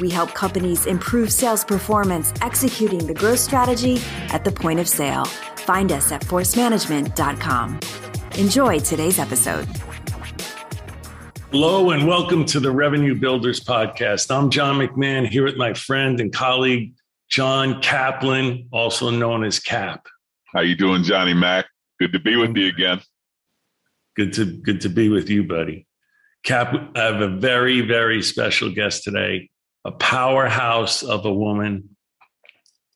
We help companies improve sales performance executing the growth strategy at the point of sale. Find us at forcemanagement.com. Enjoy today's episode. Hello and welcome to the Revenue Builders Podcast. I'm John McMahon here with my friend and colleague John Kaplan, also known as Cap. How you doing, Johnny Mac? Good to be with you again. Good to good to be with you, buddy. Cap, I have a very very special guest today a powerhouse of a woman.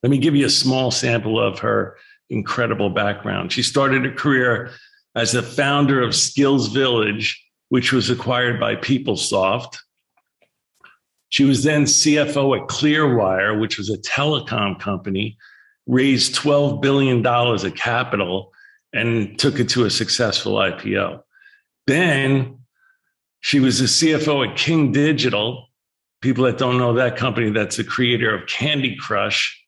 Let me give you a small sample of her incredible background. She started a career as the founder of Skills Village, which was acquired by PeopleSoft. She was then CFO at Clearwire, which was a telecom company, raised $12 billion of capital and took it to a successful IPO. Then she was the CFO at King Digital, people that don't know that company, that's the creator of Candy Crush,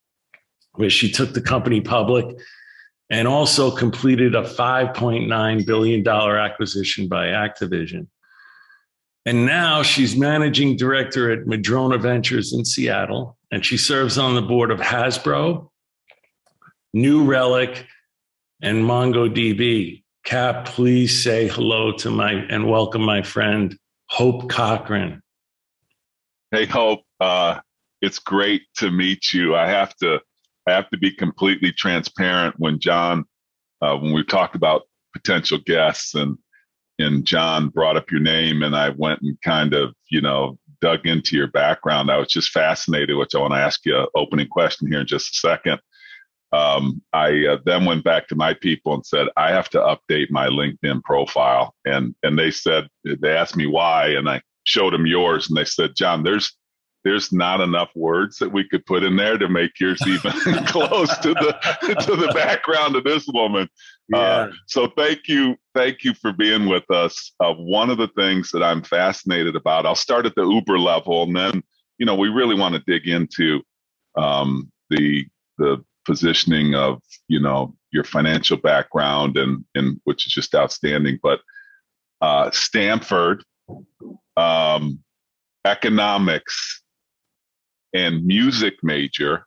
where she took the company public and also completed a $5.9 billion acquisition by Activision. And now she's managing director at Madrona Ventures in Seattle, and she serves on the board of Hasbro, New Relic, and MongoDB. Cap, please say hello to my and welcome my friend Hope Cochran. Hey, Hope. Uh, it's great to meet you. I have to, I have to be completely transparent. When John, uh, when we talked about potential guests, and and John brought up your name, and I went and kind of, you know, dug into your background. I was just fascinated, which I want to ask you an opening question here in just a second. Um, I uh, then went back to my people and said I have to update my LinkedIn profile, and and they said they asked me why, and I showed them yours and they said, John, there's there's not enough words that we could put in there to make yours even close to the to the background of this woman. Uh, yeah. Uh, so thank you, thank you for being with us. Uh, one of the things that I'm fascinated about, I'll start at the Uber level, and then you know we really want to dig into um, the the positioning of you know your financial background and and which is just outstanding. But uh, Stanford um, economics and music major,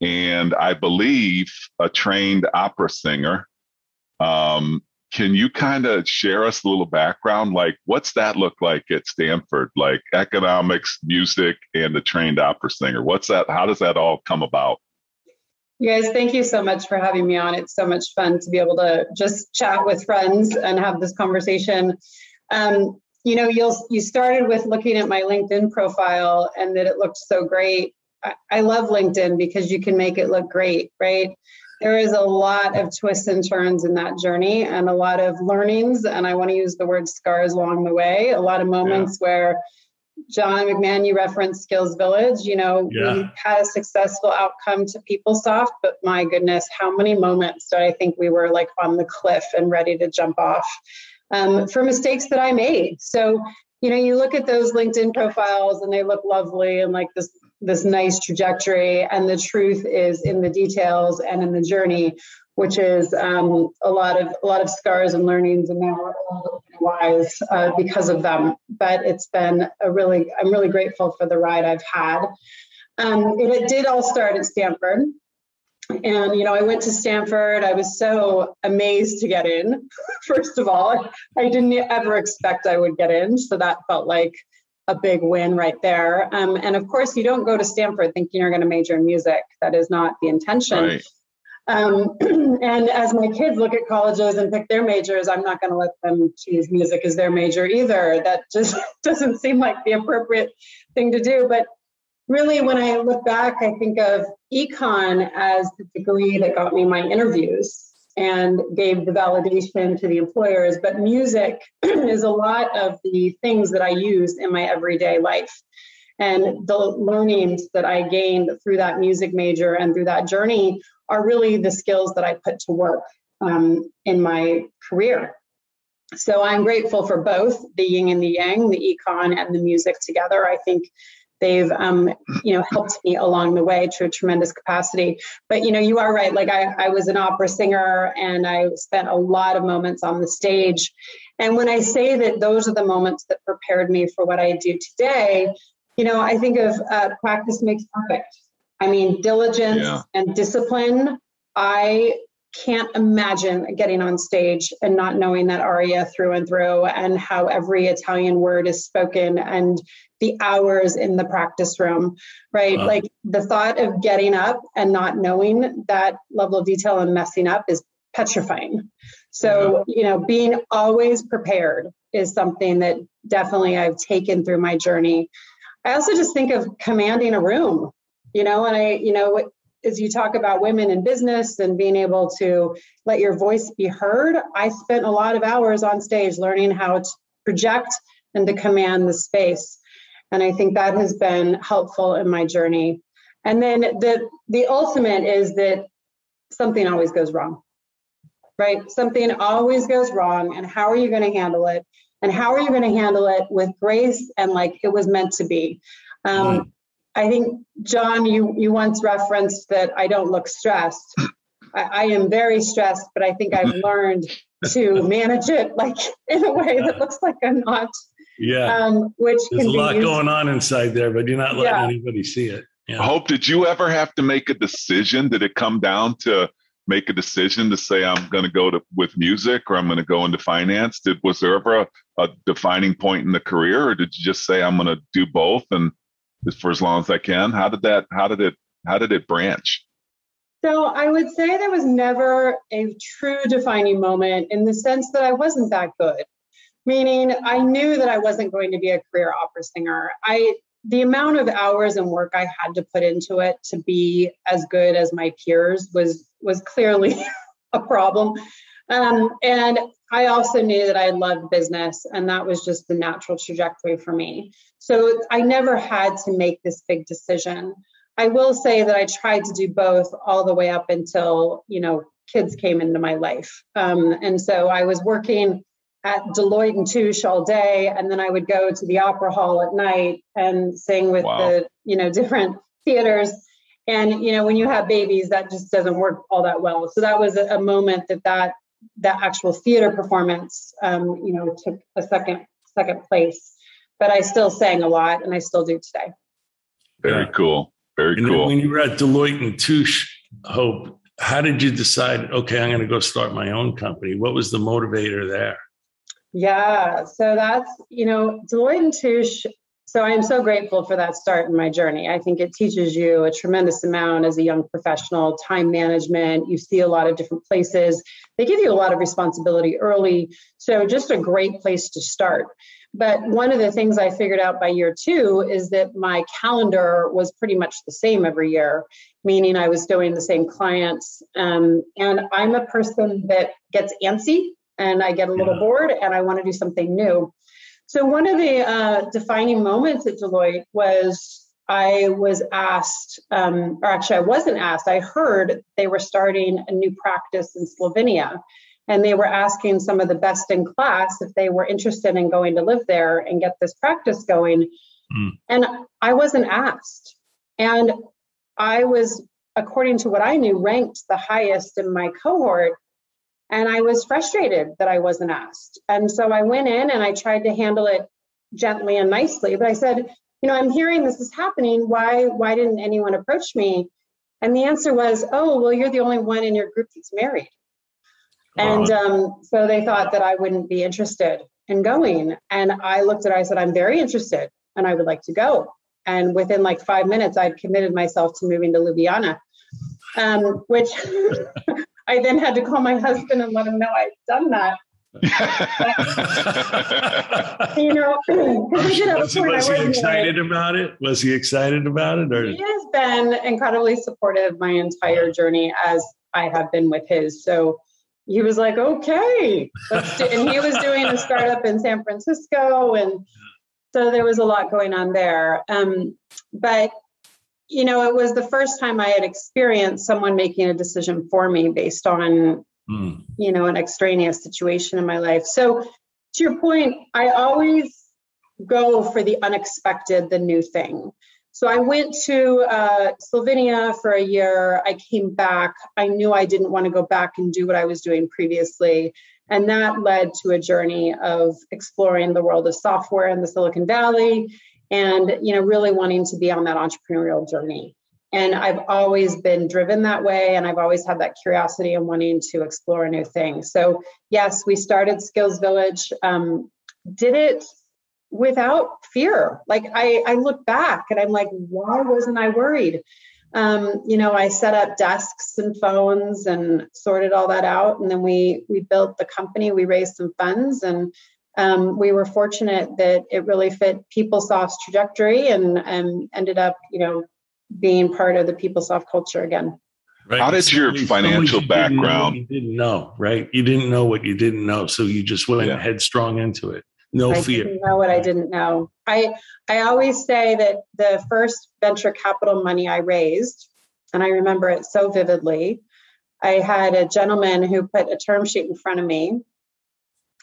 and I believe a trained opera singer. Um, can you kind of share us a little background? Like, what's that look like at Stanford? Like economics, music, and a trained opera singer. What's that? How does that all come about? You guys, thank you so much for having me on. It's so much fun to be able to just chat with friends and have this conversation. Um, you know you'll you started with looking at my linkedin profile and that it looked so great I, I love linkedin because you can make it look great right there is a lot of twists and turns in that journey and a lot of learnings and i want to use the word scars along the way a lot of moments yeah. where john mcmahon you referenced skills village you know yeah. we had a successful outcome to peoplesoft but my goodness how many moments did i think we were like on the cliff and ready to jump off um, for mistakes that I made. So, you know, you look at those LinkedIn profiles and they look lovely and like this this nice trajectory, and the truth is in the details and in the journey, which is um, a lot of a lot of scars and learnings, and now we're wise uh, because of them. But it's been a really I'm really grateful for the ride I've had. Um, it, it did all start at Stanford. And, you know, I went to Stanford. I was so amazed to get in, first of all. I didn't ever expect I would get in. So that felt like a big win right there. Um, and of course, you don't go to Stanford thinking you're going to major in music. That is not the intention. Right. Um, and as my kids look at colleges and pick their majors, I'm not going to let them choose music as their major either. That just doesn't seem like the appropriate thing to do. But really, when I look back, I think of econ as the degree that got me my interviews and gave the validation to the employers. But music is a lot of the things that I use in my everyday life. And the learnings that I gained through that music major and through that journey are really the skills that I put to work um, in my career. So I'm grateful for both the yin and the yang, the econ and the music together. I think they've um, you know helped me along the way to a tremendous capacity. But you know you are right. Like I, I was an opera singer and i spent a lot of moments on the stage. And when i say that those are the moments that prepared me for what i do today you know i think of uh, practice makes perfect. I mean diligence yeah. and discipline i can't imagine getting on stage and not knowing that aria through and through and how every Italian word is spoken and the hours in the practice room, right? Uh, like the thought of getting up and not knowing that level of detail and messing up is petrifying. So, you know, being always prepared is something that definitely I've taken through my journey. I also just think of commanding a room, you know, and I, you know, as you talk about women in business and being able to let your voice be heard, I spent a lot of hours on stage learning how to project and to command the space. And I think that has been helpful in my journey. And then the the ultimate is that something always goes wrong. Right? Something always goes wrong and how are you going to handle it? And how are you going to handle it with grace and like it was meant to be? Um. I think, John, you, you once referenced that I don't look stressed. I, I am very stressed, but I think I've learned to manage it like in a way that looks like I'm not. Yeah. Um, which there's a lot used. going on inside there, but you're not letting yeah. anybody see it. Yeah. Hope, did you ever have to make a decision? Did it come down to make a decision to say I'm going to go to with music or I'm going to go into finance? Did was there ever a, a defining point in the career, or did you just say I'm going to do both and for as long as I can. How did that? How did it? How did it branch? So I would say there was never a true defining moment in the sense that I wasn't that good. Meaning, I knew that I wasn't going to be a career opera singer. I the amount of hours and work I had to put into it to be as good as my peers was was clearly a problem. Um, and I also knew that I loved business, and that was just the natural trajectory for me. So I never had to make this big decision. I will say that I tried to do both all the way up until you know kids came into my life, um, and so I was working at Deloitte and Touche all day, and then I would go to the opera hall at night and sing with wow. the you know different theaters. And you know when you have babies, that just doesn't work all that well. So that was a, a moment that that that actual theater performance, um, you know, took a second second place. But I still sang a lot, and I still do today. Very cool. Very and cool. When you were at Deloitte and Touche, Hope, how did you decide? Okay, I'm going to go start my own company. What was the motivator there? Yeah, so that's you know Deloitte and Touche so I am so grateful for that start in my journey. I think it teaches you a tremendous amount as a young professional, time management. You see a lot of different places. They give you a lot of responsibility early. So just a great place to start. But one of the things I figured out by year two is that my calendar was pretty much the same every year, meaning I was doing the same clients. Um, and I'm a person that gets antsy and I get a little bored and I want to do something new. So one of the uh, defining moments at Deloitte was I was asked, um, or actually I wasn't asked. I heard they were starting a new practice in Slovenia, and they were asking some of the best in class if they were interested in going to live there and get this practice going. Mm. And I wasn't asked, and I was, according to what I knew, ranked the highest in my cohort and I was frustrated that I wasn't asked. And so I went in and I tried to handle it gently and nicely. But I said, you know, I'm hearing this is happening. Why why didn't anyone approach me? And the answer was, oh, well, you're the only one in your group that's married. And um, so they thought that I wouldn't be interested in going. And I looked at it, I said, I'm very interested and I would like to go. And within like five minutes, I'd committed myself to moving to Ljubljana, um, which I then had to call my husband and let him know I'd done that. you know, was, was he excited about it? Was he excited about it? Or? He has been incredibly supportive my entire journey, as I have been with his. So he was like, "Okay, let's do." And he was doing a startup in San Francisco, and So there was a lot going on there. Um, but you know, it was the first time I had experienced someone making a decision for me based on, mm. you know, an extraneous situation in my life. So to your point, I always go for the unexpected, the new thing. So I went to uh, Slovenia for a year. I came back. I knew I didn't want to go back and do what I was doing previously. And that led to a journey of exploring the world of software in the Silicon Valley and, you know, really wanting to be on that entrepreneurial journey. And I've always been driven that way. And I've always had that curiosity and wanting to explore new things. So, yes, we started Skills Village. Um, did it without fear. Like I, I look back and I'm like, why wasn't I worried? Um, you know, I set up desks and phones and sorted all that out, and then we we built the company. We raised some funds, and um, we were fortunate that it really fit PeopleSoft's trajectory, and and ended up, you know, being part of the PeopleSoft culture again. Right. How did your financial you background? Didn't you didn't know, right? You didn't know what you didn't know, so you just went yeah. headstrong into it. No I fear. didn't know what I didn't know. I I always say that the first venture capital money I raised, and I remember it so vividly. I had a gentleman who put a term sheet in front of me,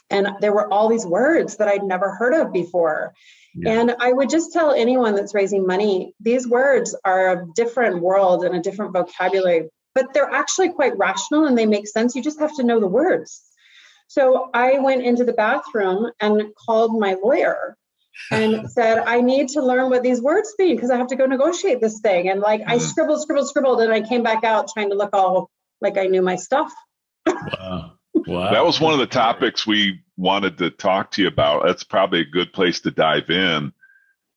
and there were all these words that I'd never heard of before. Yeah. And I would just tell anyone that's raising money, these words are a different world and a different vocabulary, but they're actually quite rational and they make sense. You just have to know the words. So I went into the bathroom and called my lawyer and said, I need to learn what these words mean because I have to go negotiate this thing. And like mm-hmm. I scribbled, scribbled, scribbled, and I came back out trying to look all like I knew my stuff. wow. Wow. That was one of the topics we wanted to talk to you about. That's probably a good place to dive in.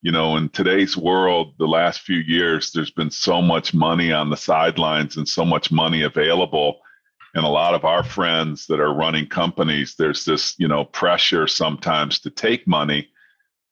You know, in today's world, the last few years, there's been so much money on the sidelines and so much money available and a lot of our friends that are running companies there's this you know pressure sometimes to take money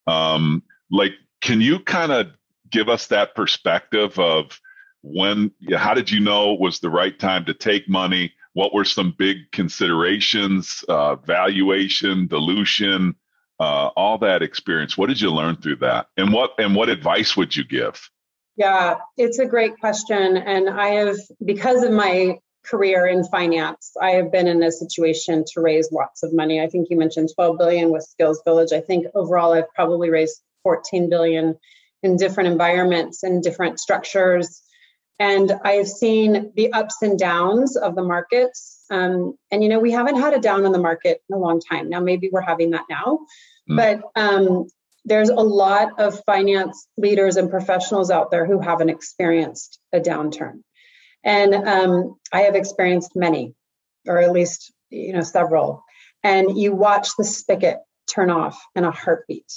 um, like can you kind of give us that perspective of when how did you know it was the right time to take money what were some big considerations uh, valuation dilution uh, all that experience what did you learn through that and what and what advice would you give yeah it's a great question and i have because of my career in finance, I have been in a situation to raise lots of money. I think you mentioned 12 billion with Skills Village. I think overall I've probably raised 14 billion in different environments and different structures. And I've seen the ups and downs of the markets. Um, and you know, we haven't had a down in the market in a long time. Now maybe we're having that now, mm. but um, there's a lot of finance leaders and professionals out there who haven't experienced a downturn. And um, I have experienced many, or at least you know several. And you watch the spigot turn off in a heartbeat.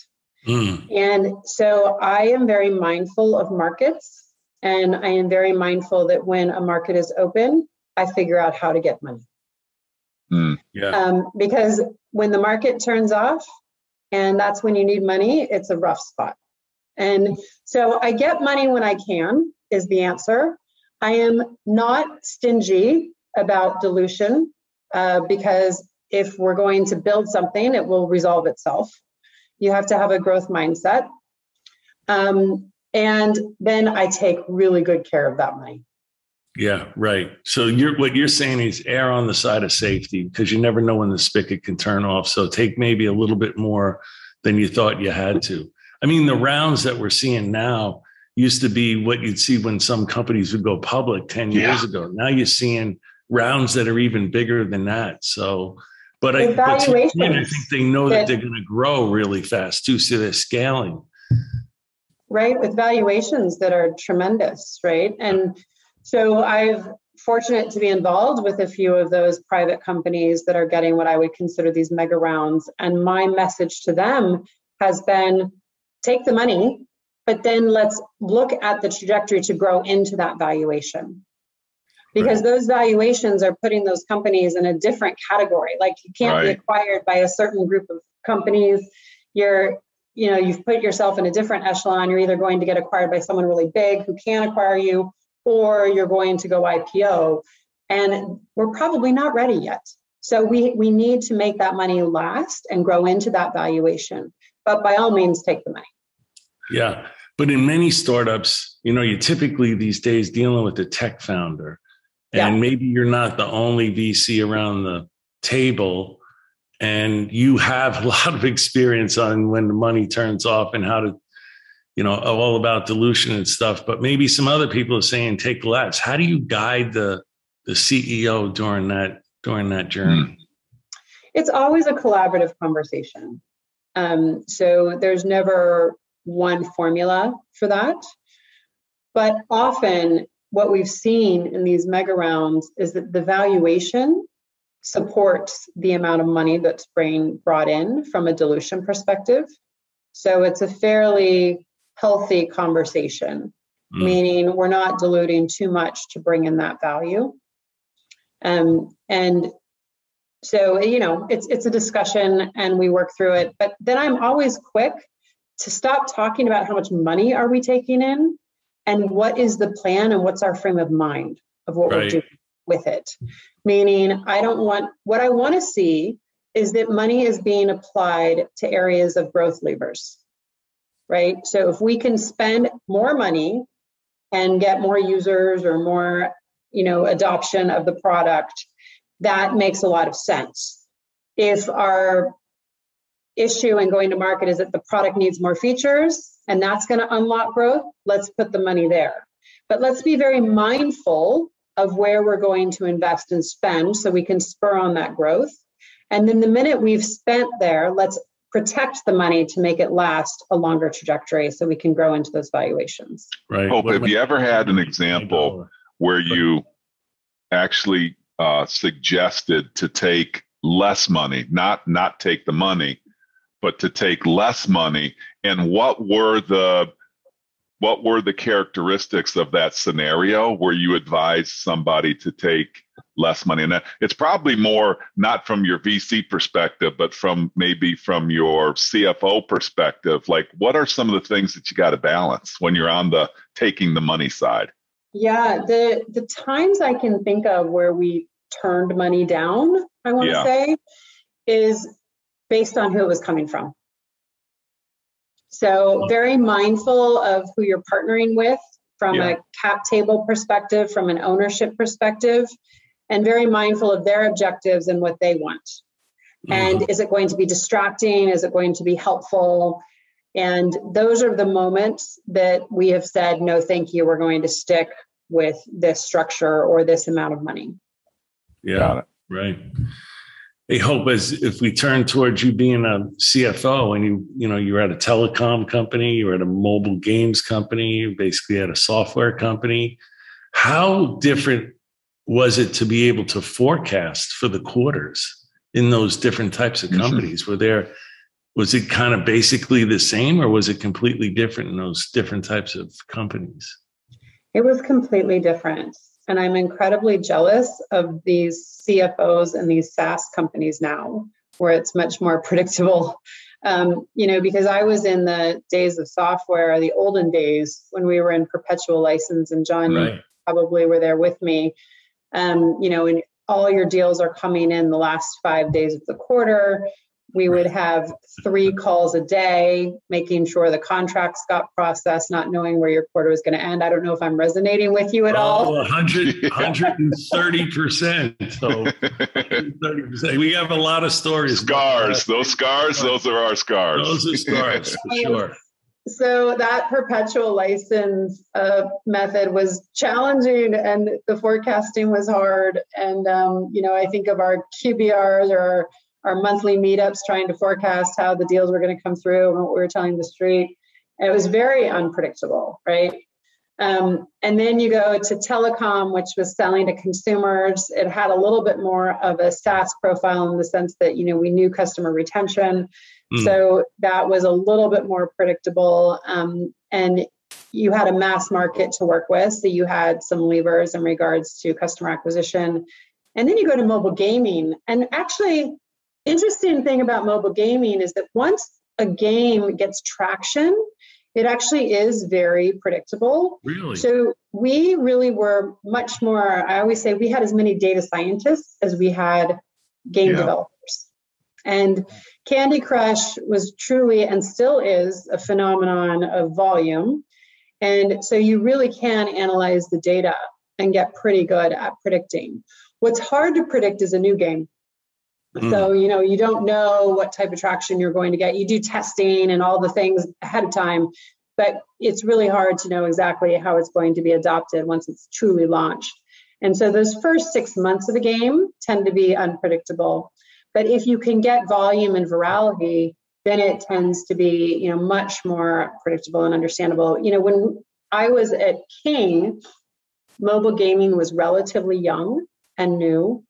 Mm. And so I am very mindful of markets, and I am very mindful that when a market is open, I figure out how to get money. Mm. Yeah. Um, because when the market turns off, and that's when you need money, it's a rough spot. And so I get money when I can, is the answer. I am not stingy about dilution uh, because if we're going to build something, it will resolve itself. You have to have a growth mindset. Um, and then I take really good care of that money. Yeah, right. So you're what you're saying is err on the side of safety because you never know when the spigot can turn off. So take maybe a little bit more than you thought you had to. I mean, the rounds that we're seeing now, used to be what you'd see when some companies would go public 10 years yeah. ago. Now you're seeing rounds that are even bigger than that. So, but I, but I think they know that, that they're going to grow really fast too. So they're scaling. Right. With valuations that are tremendous. Right. And so I've fortunate to be involved with a few of those private companies that are getting what I would consider these mega rounds. And my message to them has been take the money but then let's look at the trajectory to grow into that valuation because right. those valuations are putting those companies in a different category like you can't right. be acquired by a certain group of companies you're you know you've put yourself in a different echelon you're either going to get acquired by someone really big who can acquire you or you're going to go ipo and we're probably not ready yet so we we need to make that money last and grow into that valuation but by all means, take the money. Yeah. But in many startups, you know, you're typically these days dealing with the tech founder. And yeah. maybe you're not the only VC around the table. And you have a lot of experience on when the money turns off and how to, you know, all about dilution and stuff. But maybe some other people are saying take less. How do you guide the the CEO during that during that journey? Hmm. It's always a collaborative conversation. Um, so there's never one formula for that. But often, what we've seen in these mega rounds is that the valuation supports the amount of money that's being brought in from a dilution perspective. So it's a fairly healthy conversation, mm. meaning we're not diluting too much to bring in that value. Um, and so you know it's it's a discussion and we work through it but then i'm always quick to stop talking about how much money are we taking in and what is the plan and what's our frame of mind of what right. we're doing with it meaning i don't want what i want to see is that money is being applied to areas of growth levers right so if we can spend more money and get more users or more you know adoption of the product that makes a lot of sense if our issue in going to market is that the product needs more features and that's going to unlock growth, let's put the money there. But let's be very mindful of where we're going to invest and spend so we can spur on that growth. And then the minute we've spent there, let's protect the money to make it last a longer trajectory so we can grow into those valuations. Right. Hope, have you ever had an example where you actually uh, suggested to take less money, not not take the money, but to take less money and what were the what were the characteristics of that scenario where you advised somebody to take less money and it's probably more not from your vc perspective but from maybe from your cfo perspective like what are some of the things that you got to balance when you're on the taking the money side yeah the the times i can think of where we turned money down i want to yeah. say is based on who it was coming from. So, very mindful of who you're partnering with from yeah. a cap table perspective, from an ownership perspective, and very mindful of their objectives and what they want. Mm-hmm. And is it going to be distracting? Is it going to be helpful? And those are the moments that we have said, no, thank you. We're going to stick with this structure or this amount of money. Yeah, right a hope as if we turn towards you being a CFO and you, you know, you're at a telecom company, you're at a mobile games company, you're basically at a software company. How different was it to be able to forecast for the quarters in those different types of mm-hmm. companies? Mm-hmm. Were there was it kind of basically the same or was it completely different in those different types of companies? It was completely different. And I'm incredibly jealous of these CFOs and these SaaS companies now, where it's much more predictable. Um, you know, because I was in the days of software, the olden days when we were in perpetual license, and John, right. probably were there with me. Um, you know, and all your deals are coming in the last five days of the quarter. We would have three calls a day, making sure the contracts got processed, not knowing where your quarter was going to end. I don't know if I'm resonating with you at oh, all. 100, 130%. So 130%. We have a lot of stories. Scars. Those scars, those are our scars. Those are scars for sure. So that perpetual license uh, method was challenging, and the forecasting was hard. And um, you know, I think of our QBRs or our monthly meetups trying to forecast how the deals were going to come through and what we were telling the street. And it was very unpredictable, right? Um, and then you go to telecom, which was selling to consumers. It had a little bit more of a SaaS profile in the sense that you know we knew customer retention, mm. so that was a little bit more predictable. Um, and you had a mass market to work with, so you had some levers in regards to customer acquisition. And then you go to mobile gaming, and actually interesting thing about mobile gaming is that once a game gets traction, it actually is very predictable. Really? So we really were much more, I always say we had as many data scientists as we had game yeah. developers. And Candy Crush was truly and still is a phenomenon of volume. And so you really can analyze the data and get pretty good at predicting. What's hard to predict is a new game. Mm. So, you know, you don't know what type of traction you're going to get. You do testing and all the things ahead of time, but it's really hard to know exactly how it's going to be adopted once it's truly launched. And so those first six months of a game tend to be unpredictable. But if you can get volume and virality, then it tends to be, you know, much more predictable and understandable. You know, when I was at King, mobile gaming was relatively young and new.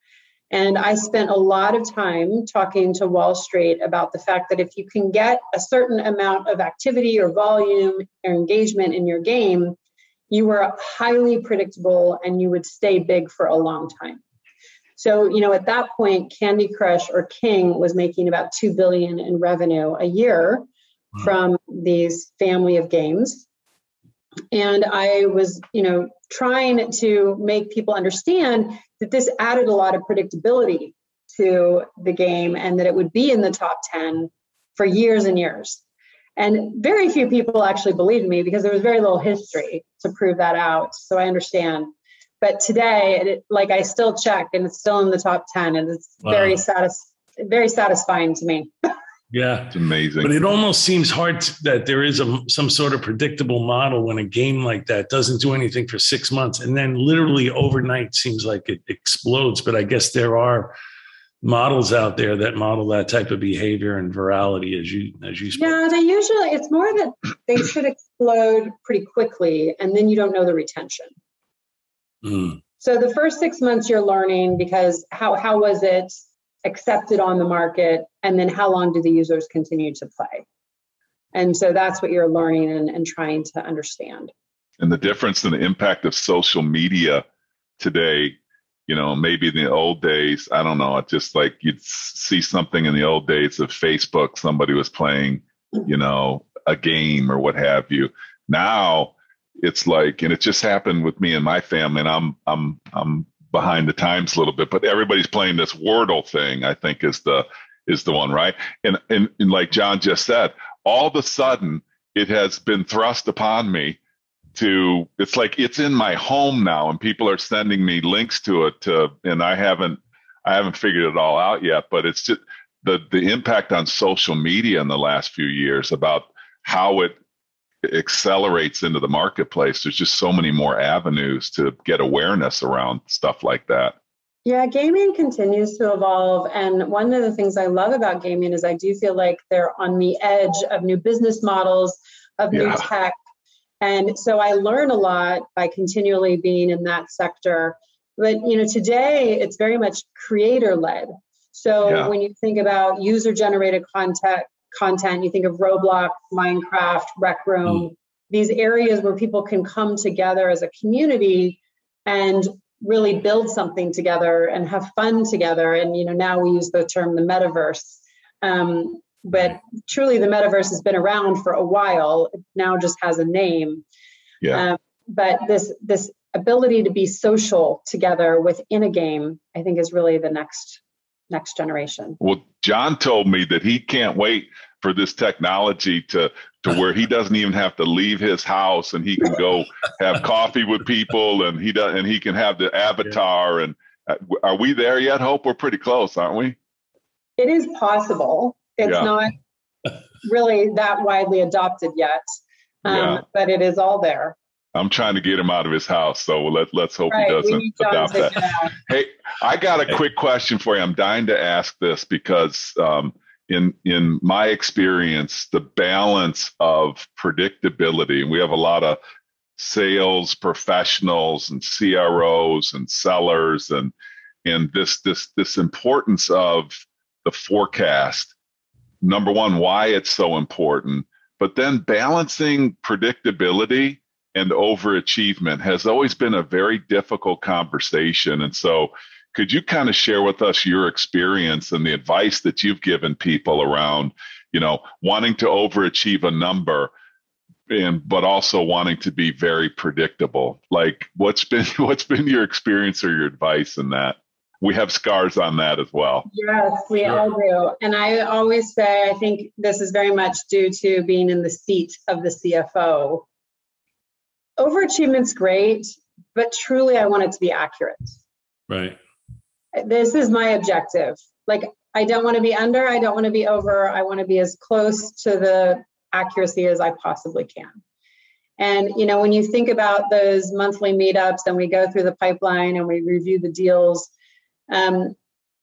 And I spent a lot of time talking to Wall Street about the fact that if you can get a certain amount of activity or volume or engagement in your game, you were highly predictable and you would stay big for a long time. So, you know, at that point, Candy Crush or King was making about 2 billion in revenue a year from these family of games. And I was, you know, trying to make people understand that this added a lot of predictability to the game and that it would be in the top 10 for years and years. And very few people actually believed me because there was very little history to prove that out. So I understand. But today, it, like I still check and it's still in the top 10 and it's wow. very satis- very satisfying to me. Yeah, it's amazing. But it almost seems hard to, that there is a, some sort of predictable model when a game like that doesn't do anything for six months and then literally overnight seems like it explodes. But I guess there are models out there that model that type of behavior and virality as you as you spoke. yeah they usually it's more that they should explode pretty quickly and then you don't know the retention mm. so the first six months you're learning because how how was it accepted on the market and then how long do the users continue to play and so that's what you're learning and, and trying to understand and the difference in the impact of social media today you know, maybe in the old days, I don't know, just like you'd see something in the old days of Facebook, somebody was playing, you know, a game or what have you. Now it's like, and it just happened with me and my family, and I'm I'm I'm behind the times a little bit, but everybody's playing this Wordle thing, I think is the is the one, right? And and, and like John just said, all of a sudden it has been thrust upon me to it's like it's in my home now and people are sending me links to it to, and I haven't I haven't figured it all out yet but it's just the the impact on social media in the last few years about how it accelerates into the marketplace there's just so many more avenues to get awareness around stuff like that yeah, gaming continues to evolve. And one of the things I love about gaming is I do feel like they're on the edge of new business models, of new yeah. tech, and so I learn a lot by continually being in that sector. But you know, today it's very much creator led. So yeah. when you think about user generated content, content, you think of Roblox, Minecraft, Rec Room, mm. these areas where people can come together as a community and really build something together and have fun together. And you know, now we use the term the metaverse. Um, but truly the metaverse has been around for a while it now just has a name yeah. Um, but this this ability to be social together within a game i think is really the next next generation well john told me that he can't wait for this technology to to where he doesn't even have to leave his house and he can go have coffee with people and he does and he can have the avatar and uh, are we there yet hope we're pretty close aren't we it is possible it's yeah. not really that widely adopted yet, um, yeah. but it is all there. I'm trying to get him out of his house, so let let's hope right. he doesn't adopt that. Hey, I got a quick question for you. I'm dying to ask this because um, in in my experience, the balance of predictability, and we have a lot of sales professionals and CROs and sellers, and and this this this importance of the forecast number one, why it's so important, but then balancing predictability and overachievement has always been a very difficult conversation. And so, could you kind of share with us your experience and the advice that you've given people around, you know, wanting to overachieve a number? and but also wanting to be very predictable like what's been what's been your experience or your advice in that we have scars on that as well. Yes, we sure. all do. And I always say, I think this is very much due to being in the seat of the CFO. Overachievement's great, but truly, I want it to be accurate. Right. This is my objective. Like, I don't want to be under, I don't want to be over. I want to be as close to the accuracy as I possibly can. And you know, when you think about those monthly meetups and we go through the pipeline and we review the deals, um,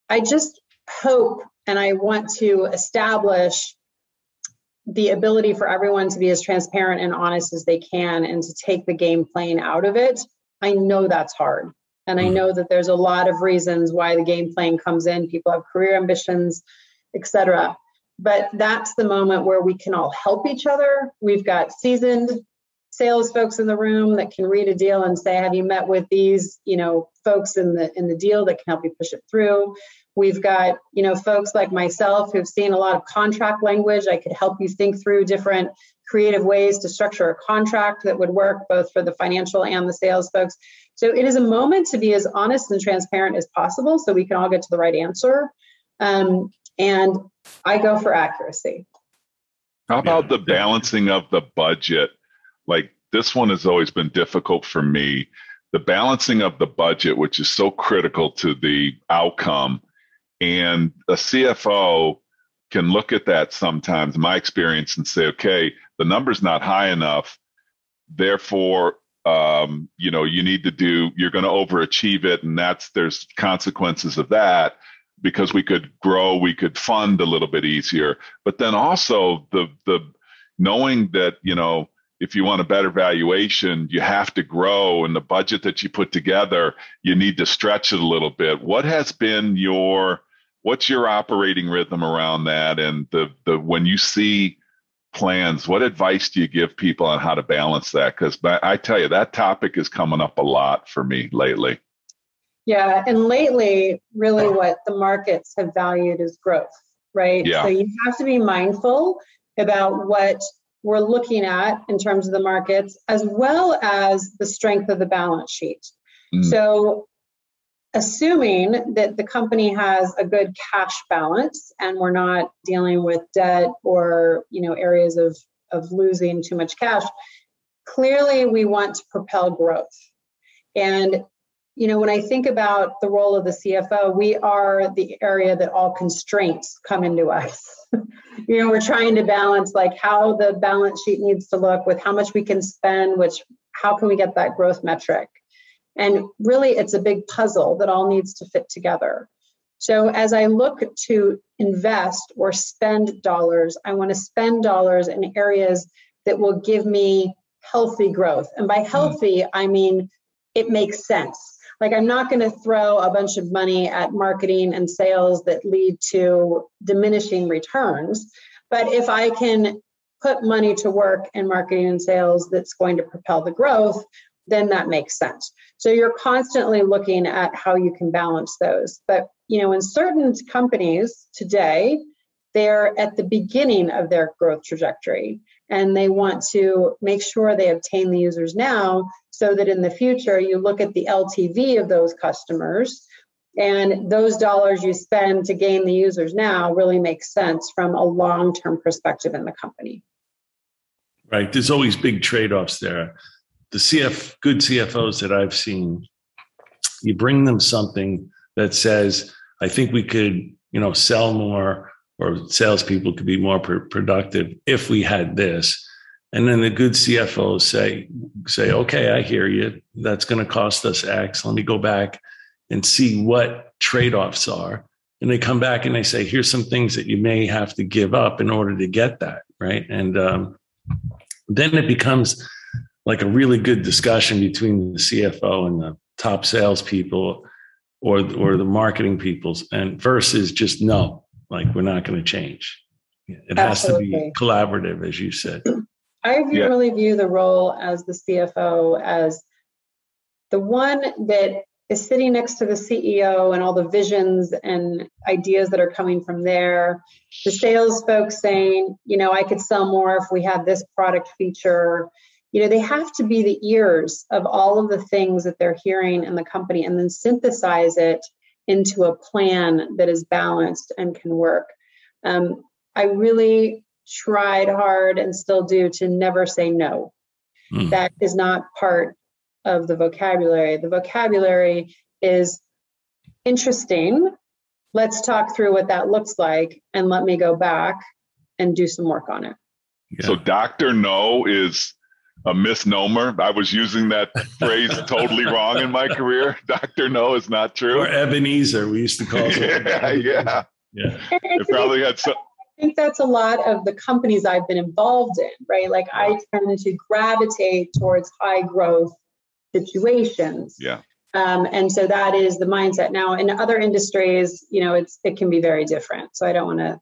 I just hope and I want to establish the ability for everyone to be as transparent and honest as they can and to take the game playing out of it. I know that's hard. And I mm-hmm. know that there's a lot of reasons why the game playing comes in. People have career ambitions, etc. But that's the moment where we can all help each other. We've got seasoned sales folks in the room that can read a deal and say have you met with these you know folks in the in the deal that can help you push it through we've got you know folks like myself who've seen a lot of contract language. I could help you think through different creative ways to structure a contract that would work both for the financial and the sales folks. So it is a moment to be as honest and transparent as possible so we can all get to the right answer. Um, and i go for accuracy. How about the balancing of the budget? Like this one has always been difficult for me. The balancing of the budget, which is so critical to the outcome, and a CFO can look at that sometimes, my experience, and say, okay, the number's not high enough. Therefore, um, you know, you need to do, you're going to overachieve it. And that's, there's consequences of that because we could grow, we could fund a little bit easier. But then also the, the, knowing that, you know, if you want a better valuation, you have to grow, and the budget that you put together, you need to stretch it a little bit. What has been your what's your operating rhythm around that? And the the when you see plans, what advice do you give people on how to balance that? Because I tell you, that topic is coming up a lot for me lately. Yeah, and lately, really, what the markets have valued is growth, right? Yeah. So you have to be mindful about what we're looking at in terms of the markets, as well as the strength of the balance sheet. Mm. So, assuming that the company has a good cash balance and we're not dealing with debt or you know areas of of losing too much cash, clearly we want to propel growth. And you know, when I think about the role of the CFO, we are the area that all constraints come into us. you know, we're trying to balance like how the balance sheet needs to look with how much we can spend, which how can we get that growth metric? And really, it's a big puzzle that all needs to fit together. So, as I look to invest or spend dollars, I want to spend dollars in areas that will give me healthy growth. And by hmm. healthy, I mean it makes sense like i'm not going to throw a bunch of money at marketing and sales that lead to diminishing returns but if i can put money to work in marketing and sales that's going to propel the growth then that makes sense so you're constantly looking at how you can balance those but you know in certain companies today they're at the beginning of their growth trajectory and they want to make sure they obtain the users now so that in the future you look at the LTV of those customers and those dollars you spend to gain the users now really make sense from a long-term perspective in the company. Right. There's always big trade-offs there. The CF good CFOs that I've seen, you bring them something that says, I think we could, you know, sell more or salespeople could be more pr- productive if we had this. And then the good CFOs say, say, okay, I hear you. That's going to cost us X. Let me go back and see what trade-offs are. And they come back and they say, here's some things that you may have to give up in order to get that. Right. And um, then it becomes like a really good discussion between the CFO and the top salespeople or, or the marketing peoples and versus just no, like we're not going to change. It Absolutely. has to be collaborative, as you said. I yeah. really view the role as the CFO as the one that is sitting next to the CEO and all the visions and ideas that are coming from there. The sales folks saying, you know, I could sell more if we had this product feature. You know, they have to be the ears of all of the things that they're hearing in the company and then synthesize it into a plan that is balanced and can work. Um, I really tried hard and still do to never say no. Mm. That is not part of the vocabulary. The vocabulary is interesting. Let's talk through what that looks like and let me go back and do some work on it. Yeah. So, Dr. No is a misnomer. I was using that phrase totally wrong in my career. Dr. No is not true. Or Ebenezer, we used to call it. yeah, yeah. Yeah. It probably had some. I think that's a lot of the companies I've been involved in, right? Like I tend to gravitate towards high growth situations. Yeah. Um, and so that is the mindset. Now, in other industries, you know, it's it can be very different. So I don't want to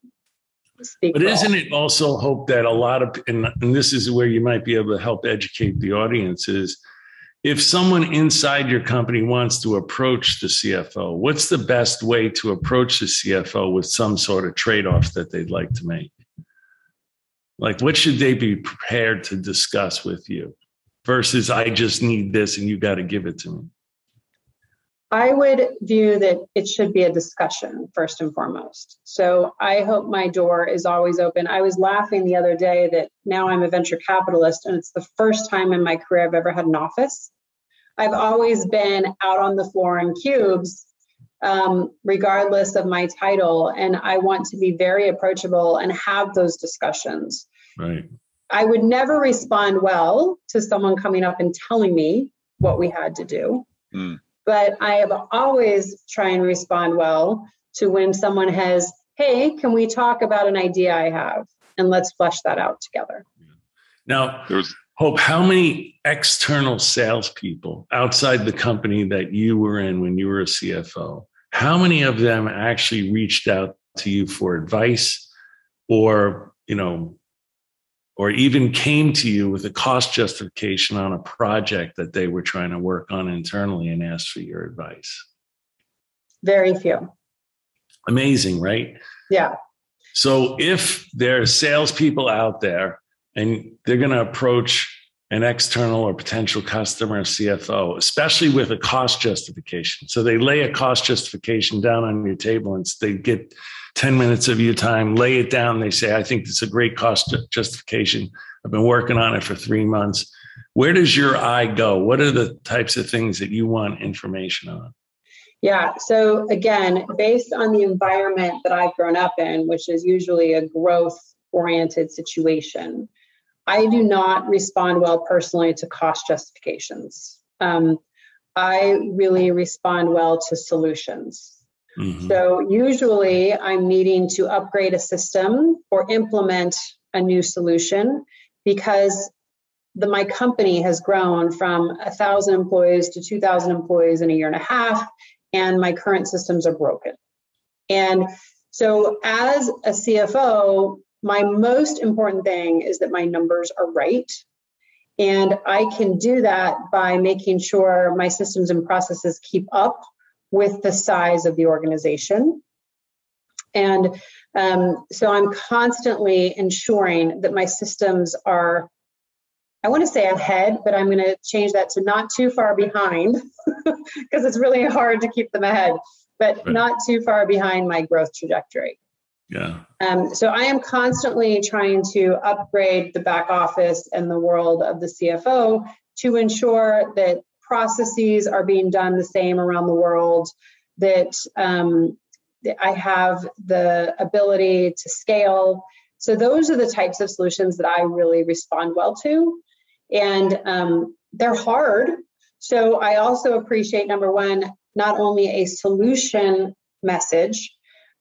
speak. But isn't it also hope that a lot of and, and this is where you might be able to help educate the audience is if someone inside your company wants to approach the CFO, what's the best way to approach the CFO with some sort of trade-off that they'd like to make? Like what should they be prepared to discuss with you versus I just need this and you got to give it to me? I would view that it should be a discussion first and foremost. So I hope my door is always open. I was laughing the other day that now I'm a venture capitalist and it's the first time in my career I've ever had an office. I've always been out on the floor in cubes, um, regardless of my title. And I want to be very approachable and have those discussions. Right. I would never respond well to someone coming up and telling me what we had to do. Mm but I have always try and respond well to when someone has, hey, can we talk about an idea I have? And let's flesh that out together. Now, there's Hope, how many external salespeople outside the company that you were in when you were a CFO, how many of them actually reached out to you for advice or, you know, or even came to you with a cost justification on a project that they were trying to work on internally and asked for your advice? Very few. Amazing, right? Yeah. So if there are salespeople out there and they're going to approach an external or potential customer CFO, especially with a cost justification. So they lay a cost justification down on your table and they get 10 minutes of your time, lay it down. They say, I think it's a great cost justification. I've been working on it for three months. Where does your eye go? What are the types of things that you want information on? Yeah. So, again, based on the environment that I've grown up in, which is usually a growth oriented situation, I do not respond well personally to cost justifications. Um, I really respond well to solutions. Mm-hmm. So usually I'm needing to upgrade a system or implement a new solution because the, my company has grown from a thousand employees to 2000 employees in a year and a half and my current systems are broken and so as a cfo my most important thing is that my numbers are right and i can do that by making sure my systems and processes keep up with the size of the organization. And um, so I'm constantly ensuring that my systems are, I want to say ahead, but I'm going to change that to not too far behind because it's really hard to keep them ahead, but right. not too far behind my growth trajectory. Yeah. Um, so I am constantly trying to upgrade the back office and the world of the CFO to ensure that processes are being done the same around the world, that, um, I have the ability to scale. So, those are the types of solutions that I really respond well to. And um, they're hard. So, I also appreciate number one, not only a solution message,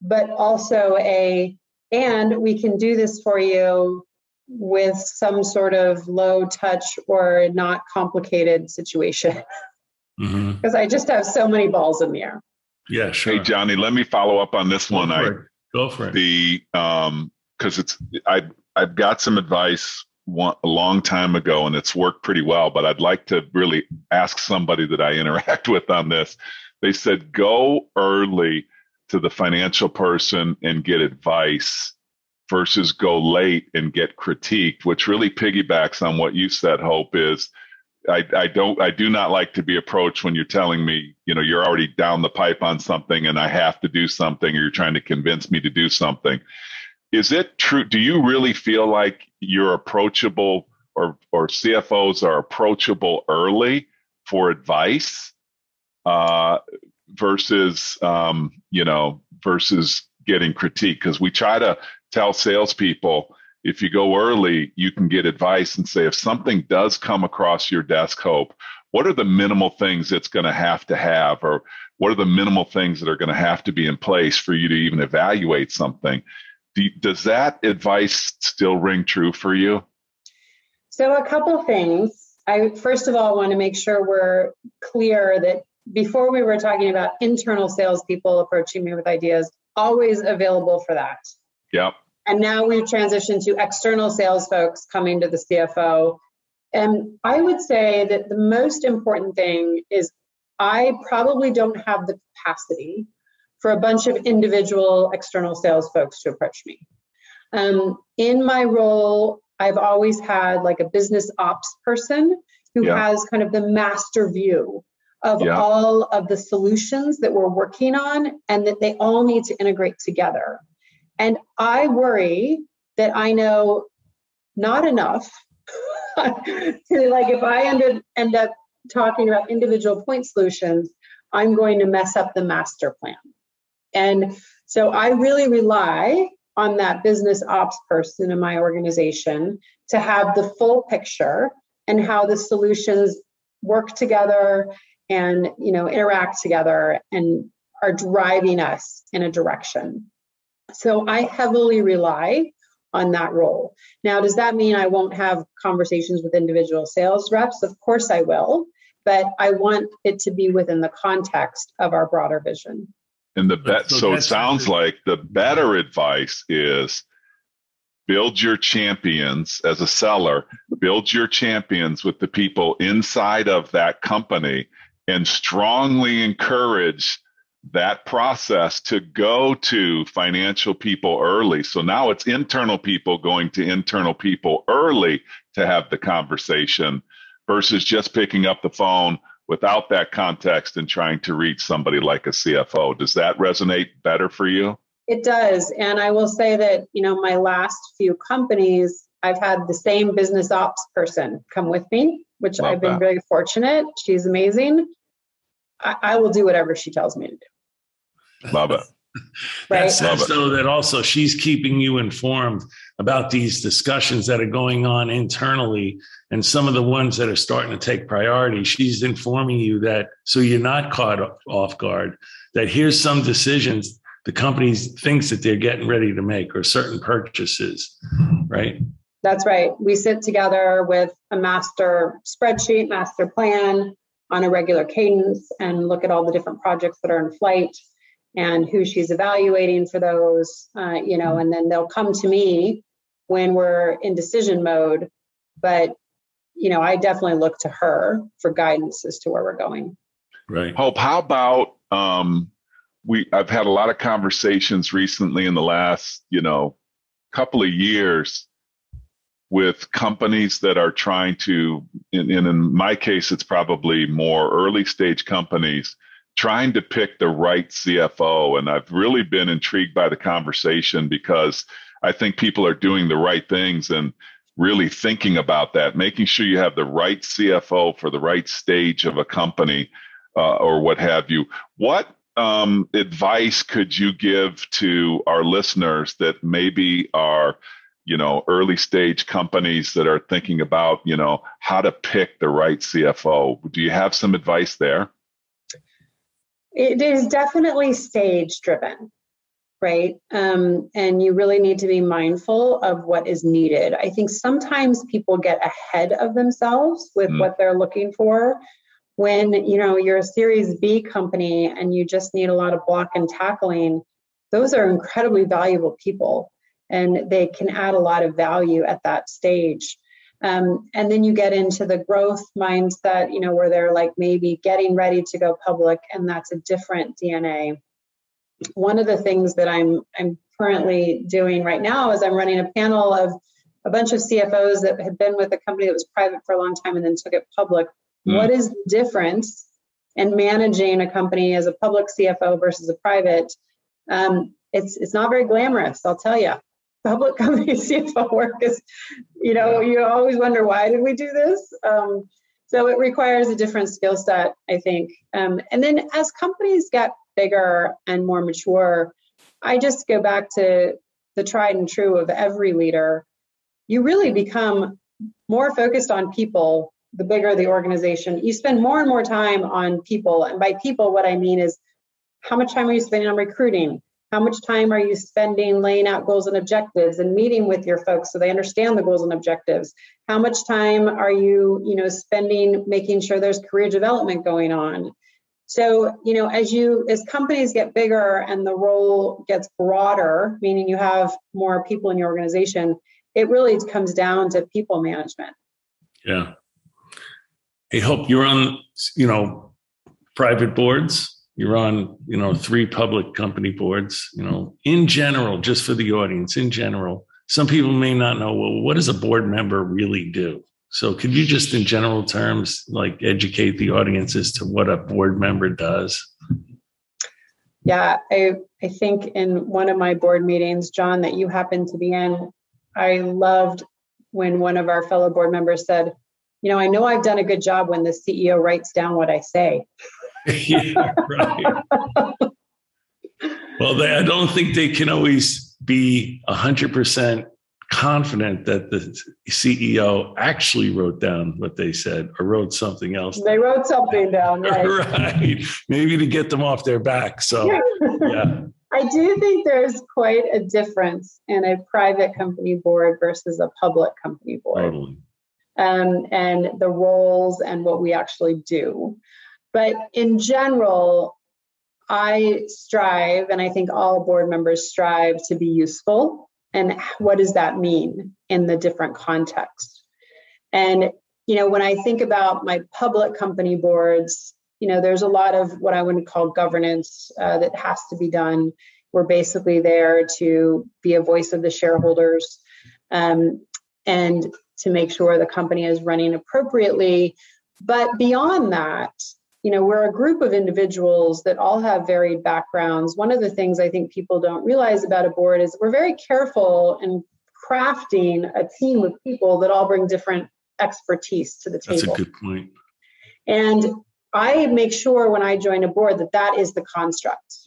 but also a and we can do this for you with some sort of low touch or not complicated situation. Because mm-hmm. I just have so many balls in the air. Yeah, sure. Hey, Johnny, let me follow up on this Go one. I it. Go for it. The um, because it's I I've got some advice one, a long time ago and it's worked pretty well, but I'd like to really ask somebody that I interact with on this. They said go early to the financial person and get advice versus go late and get critiqued, which really piggybacks on what you said, Hope, is I, I don't I do not like to be approached when you're telling me, you know, you're already down the pipe on something and I have to do something or you're trying to convince me to do something. Is it true? Do you really feel like you're approachable or or CFOs are approachable early for advice uh, versus um, you know versus getting critique? Because we try to tell salespeople if you go early, you can get advice and say, if something does come across your desk, Hope, what are the minimal things it's going to have to have, or what are the minimal things that are going to have to be in place for you to even evaluate something? Do, does that advice still ring true for you? So, a couple things. I first of all want to make sure we're clear that before we were talking about internal salespeople approaching me with ideas, always available for that. Yep. And now we've transitioned to external sales folks coming to the CFO. And I would say that the most important thing is I probably don't have the capacity for a bunch of individual external sales folks to approach me. Um, in my role, I've always had like a business ops person who yeah. has kind of the master view of yeah. all of the solutions that we're working on and that they all need to integrate together. And I worry that I know not enough to like if I end up, end up talking about individual point solutions, I'm going to mess up the master plan. And so I really rely on that business ops person in my organization to have the full picture and how the solutions work together and you know interact together and are driving us in a direction so I heavily rely on that role. Now, does that mean I won't have conversations with individual sales reps? Of course I will, but I want it to be within the context of our broader vision. And the bet, so, so it sounds like the better advice is build your champions as a seller, build your champions with the people inside of that company and strongly encourage that process to go to financial people early. So now it's internal people going to internal people early to have the conversation versus just picking up the phone without that context and trying to reach somebody like a CFO. Does that resonate better for you? It does. And I will say that, you know, my last few companies, I've had the same business ops person come with me, which Love I've been that. very fortunate. She's amazing. I, I will do whatever she tells me to do. Love it. right. That so that also she's keeping you informed about these discussions that are going on internally and some of the ones that are starting to take priority. She's informing you that so you're not caught off guard, that here's some decisions the company thinks that they're getting ready to make or certain purchases, right? That's right. We sit together with a master spreadsheet, master plan on a regular cadence and look at all the different projects that are in flight and who she's evaluating for those, uh, you know, and then they'll come to me when we're in decision mode. But, you know, I definitely look to her for guidance as to where we're going. Right. Hope, how about um, we? I've had a lot of conversations recently in the last, you know, couple of years with companies that are trying to, and in, in my case, it's probably more early stage companies trying to pick the right CFO. And I've really been intrigued by the conversation because I think people are doing the right things and really thinking about that, making sure you have the right CFO for the right stage of a company uh, or what have you. What um, advice could you give to our listeners that maybe are you know early stage companies that are thinking about you know how to pick the right cfo do you have some advice there it is definitely stage driven, right? Um, and you really need to be mindful of what is needed. I think sometimes people get ahead of themselves with mm. what they're looking for. When you know you're a Series B company and you just need a lot of block and tackling, those are incredibly valuable people, and they can add a lot of value at that stage. Um, and then you get into the growth mindset, you know, where they're like maybe getting ready to go public, and that's a different DNA. One of the things that I'm I'm currently doing right now is I'm running a panel of a bunch of CFOs that had been with a company that was private for a long time and then took it public. Mm. What is the difference in managing a company as a public CFO versus a private? Um, it's it's not very glamorous, I'll tell you. Public company CFO work is, you know, you always wonder why did we do this. Um, so it requires a different skill set, I think. Um, and then as companies get bigger and more mature, I just go back to the tried and true of every leader. You really become more focused on people the bigger the organization. You spend more and more time on people. And by people, what I mean is how much time are you spending on recruiting? How much time are you spending laying out goals and objectives and meeting with your folks so they understand the goals and objectives? How much time are you, you know, spending making sure there's career development going on? So, you know, as you as companies get bigger and the role gets broader, meaning you have more people in your organization, it really comes down to people management. Yeah. Hey, Hope, you're on, you know, private boards you're on you know three public company boards you know in general just for the audience in general. Some people may not know well what does a board member really do? So could you just in general terms like educate the audience as to what a board member does? Yeah i i think in one of my board meetings john that you happened to be in i loved when one of our fellow board members said you know i know i've done a good job when the ceo writes down what i say yeah, right. well, they, I don't think they can always be 100% confident that the CEO actually wrote down what they said or wrote something else. They wrote something down, right? right. Maybe to get them off their back. So, yeah. I do think there's quite a difference in a private company board versus a public company board. Totally. Um, and the roles and what we actually do. But in general, I strive, and I think all board members strive to be useful. And what does that mean in the different contexts? And, you know, when I think about my public company boards, you know, there's a lot of what I would call governance uh, that has to be done. We're basically there to be a voice of the shareholders um, and to make sure the company is running appropriately. But beyond that, you know, we're a group of individuals that all have varied backgrounds. One of the things I think people don't realize about a board is we're very careful in crafting a team of people that all bring different expertise to the table. That's a good point. And I make sure when I join a board that that is the construct.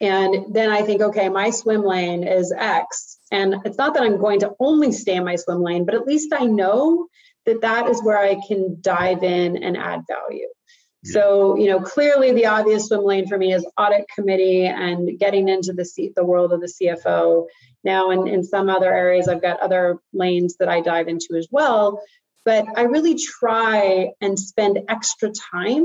And then I think, okay, my swim lane is X. And it's not that I'm going to only stay in my swim lane, but at least I know that that is where I can dive in and add value. So, you know, clearly the obvious swim lane for me is audit committee and getting into the seat, the world of the CFO. Now, in, in some other areas, I've got other lanes that I dive into as well. But I really try and spend extra time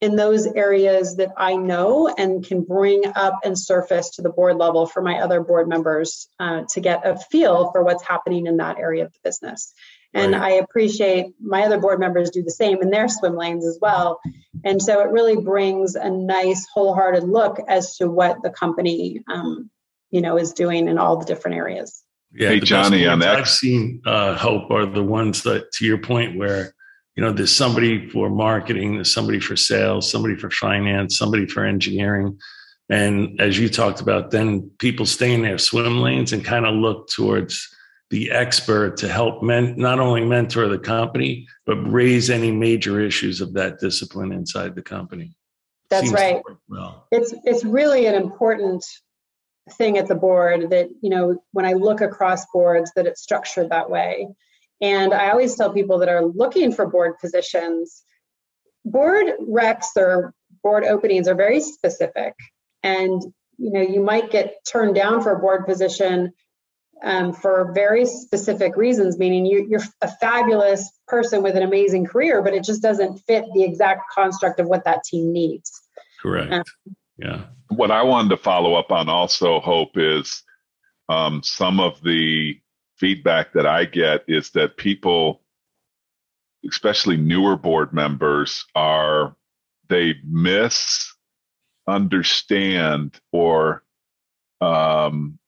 in those areas that I know and can bring up and surface to the board level for my other board members uh, to get a feel for what's happening in that area of the business. And right. I appreciate my other board members do the same in their swim lanes as well. And so it really brings a nice wholehearted look as to what the company, um, you know, is doing in all the different areas. Yeah, hey, Johnny, on that. I've seen uh, Hope are the ones that, to your point, where you know there's somebody for marketing, there's somebody for sales, somebody for finance, somebody for engineering, and as you talked about, then people stay in their swim lanes and kind of look towards the expert to help men not only mentor the company but raise any major issues of that discipline inside the company. That's Seems right. well. It's it's really an important thing at the board that you know when i look across boards that it's structured that way. And i always tell people that are looking for board positions board recs or board openings are very specific. And you know you might get turned down for a board position um, for very specific reasons, meaning you, you're a fabulous person with an amazing career, but it just doesn't fit the exact construct of what that team needs. Correct. Um, yeah. What I wanted to follow up on also, Hope, is um, some of the feedback that I get is that people, especially newer board members, are they misunderstand or um,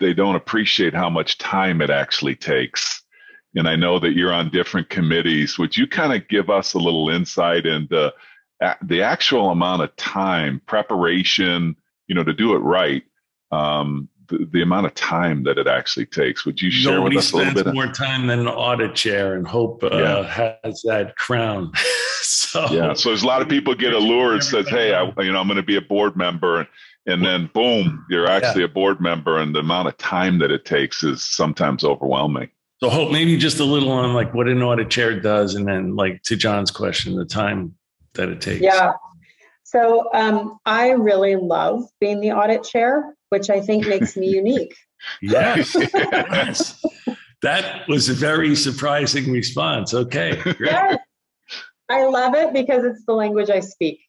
they don't appreciate how much time it actually takes. And I know that you're on different committees. Would you kind of give us a little insight into the actual amount of time, preparation, you know, to do it right? Um, the, the, amount of time that it actually takes. Would you share Nobody with us a little bit? more time than an audit chair, and Hope uh, yeah. has that crown. so yeah, so there's a lot of people get allured. Says, "Hey, I, you know, I'm going to be a board member," and, and then boom, you're actually yeah. a board member, and the amount of time that it takes is sometimes overwhelming. So Hope, maybe just a little on like what an audit chair does, and then like to John's question, the time that it takes. Yeah. So um, I really love being the audit chair which I think makes me unique. Yes. yes. That was a very surprising response. Okay. Yes. I love it because it's the language I speak.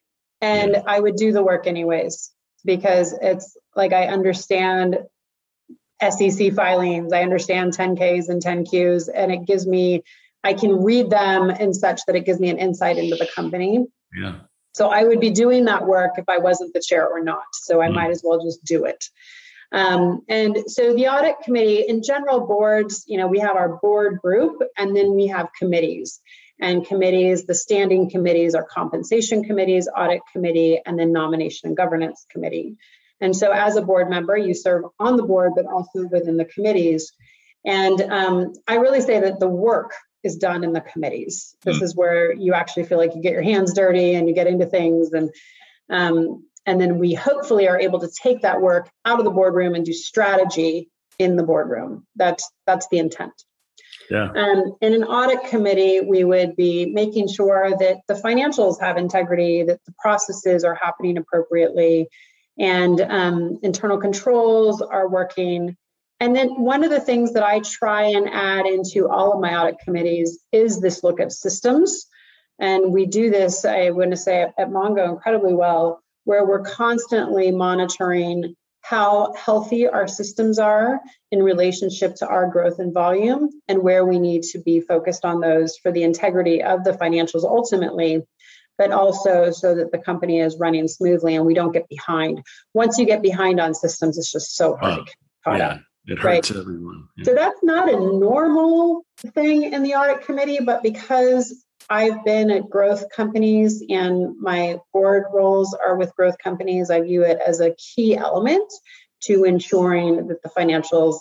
And yeah. I would do the work anyways because it's like I understand SEC filings, I understand 10Ks and 10Qs, and it gives me, I can read them in such that it gives me an insight into the company. Yeah. So I would be doing that work if I wasn't the chair or not. So I mm might as well just do it. Um, and so the audit committee, in general, boards, you know, we have our board group and then we have committees. And committees, the standing committees are compensation committees, audit committee, and then nomination and governance committee. And so as a board member, you serve on the board, but also within the committees. And um, I really say that the work is done in the committees. This mm. is where you actually feel like you get your hands dirty and you get into things and um, and then we hopefully are able to take that work out of the boardroom and do strategy in the boardroom. That's that's the intent. Yeah. Um, in an audit committee, we would be making sure that the financials have integrity, that the processes are happening appropriately, and um, internal controls are working and then one of the things that I try and add into all of my audit committees is this look at systems. And we do this, I want to say, at Mongo incredibly well, where we're constantly monitoring how healthy our systems are in relationship to our growth and volume and where we need to be focused on those for the integrity of the financials ultimately but also so that the company is running smoothly and we don't get behind once you get behind on systems it's just so hard to yeah. it hurts right? everyone. Yeah. So that's not a normal thing in the audit committee, but because I've been at growth companies and my board roles are with growth companies, I view it as a key element to ensuring that the financials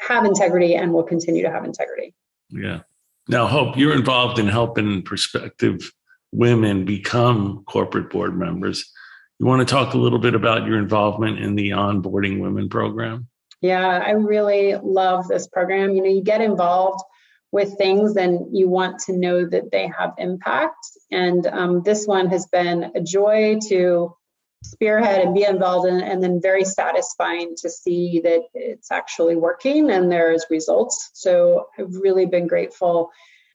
have integrity and will continue to have integrity. Yeah. Now, Hope, you're involved in helping prospective women become corporate board members. You want to talk a little bit about your involvement in the onboarding women program? Yeah, I really love this program. You know, you get involved with things and you want to know that they have impact. And um, this one has been a joy to spearhead and be involved in, and then very satisfying to see that it's actually working and there's results. So I've really been grateful.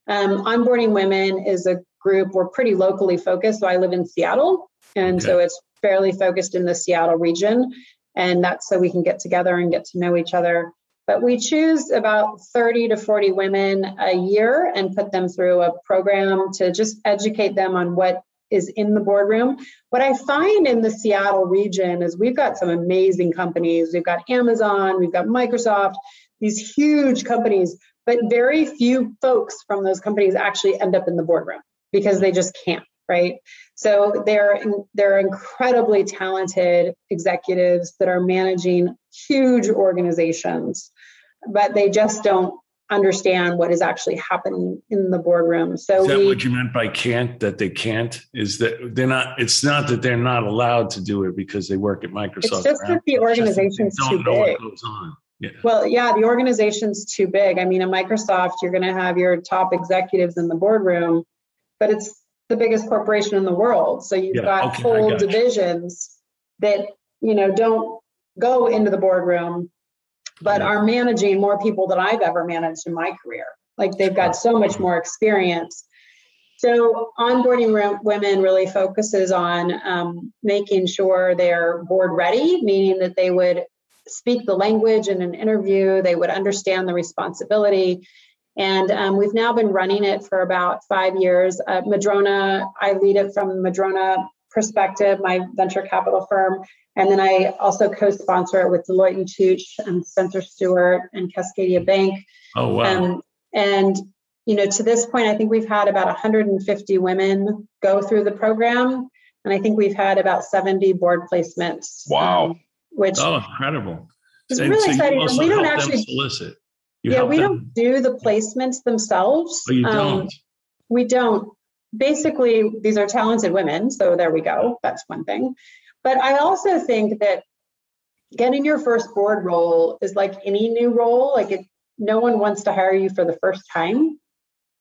Um, onboarding women is a group, we're pretty locally focused. So I live in Seattle, and okay. so it's fairly focused in the Seattle region and that's so we can get together and get to know each other. But we choose about 30 to 40 women a year and put them through a program to just educate them on what is in the boardroom. What I find in the Seattle region is we've got some amazing companies. We've got Amazon, we've got Microsoft, these huge companies, but very few folks from those companies actually end up in the boardroom because they just can't right? So they're they're incredibly talented executives that are managing huge organizations, but they just don't understand what is actually happening in the boardroom. So is that we, what you meant by can't? That they can't is that they're not. It's not that they're not allowed to do it because they work at Microsoft. It's just that the organization's too big. Yeah. Well, yeah, the organization's too big. I mean, at Microsoft, you're going to have your top executives in the boardroom, but it's the biggest corporation in the world. So you've yeah, got okay, whole divisions that, you know, don't go into the boardroom, but are managing more people than I've ever managed in my career. Like they've got so much more experience. So onboarding women really focuses on um, making sure they're board ready, meaning that they would speak the language in an interview, they would understand the responsibility, and um, we've now been running it for about five years. Uh, Madrona, I lead it from Madrona perspective, my venture capital firm. And then I also co-sponsor it with Deloitte and Touche and Spencer Stuart and Cascadia Bank. Oh wow! Um, and you know, to this point, I think we've had about 150 women go through the program, and I think we've had about 70 board placements. Wow! Um, which oh, incredible! It's really so exciting. we don't actually solicit. You yeah, we them. don't do the placements themselves. Oh, you don't. Um, we don't. Basically, these are talented women, so there we go. That's one thing. But I also think that getting your first board role is like any new role. Like it, no one wants to hire you for the first time.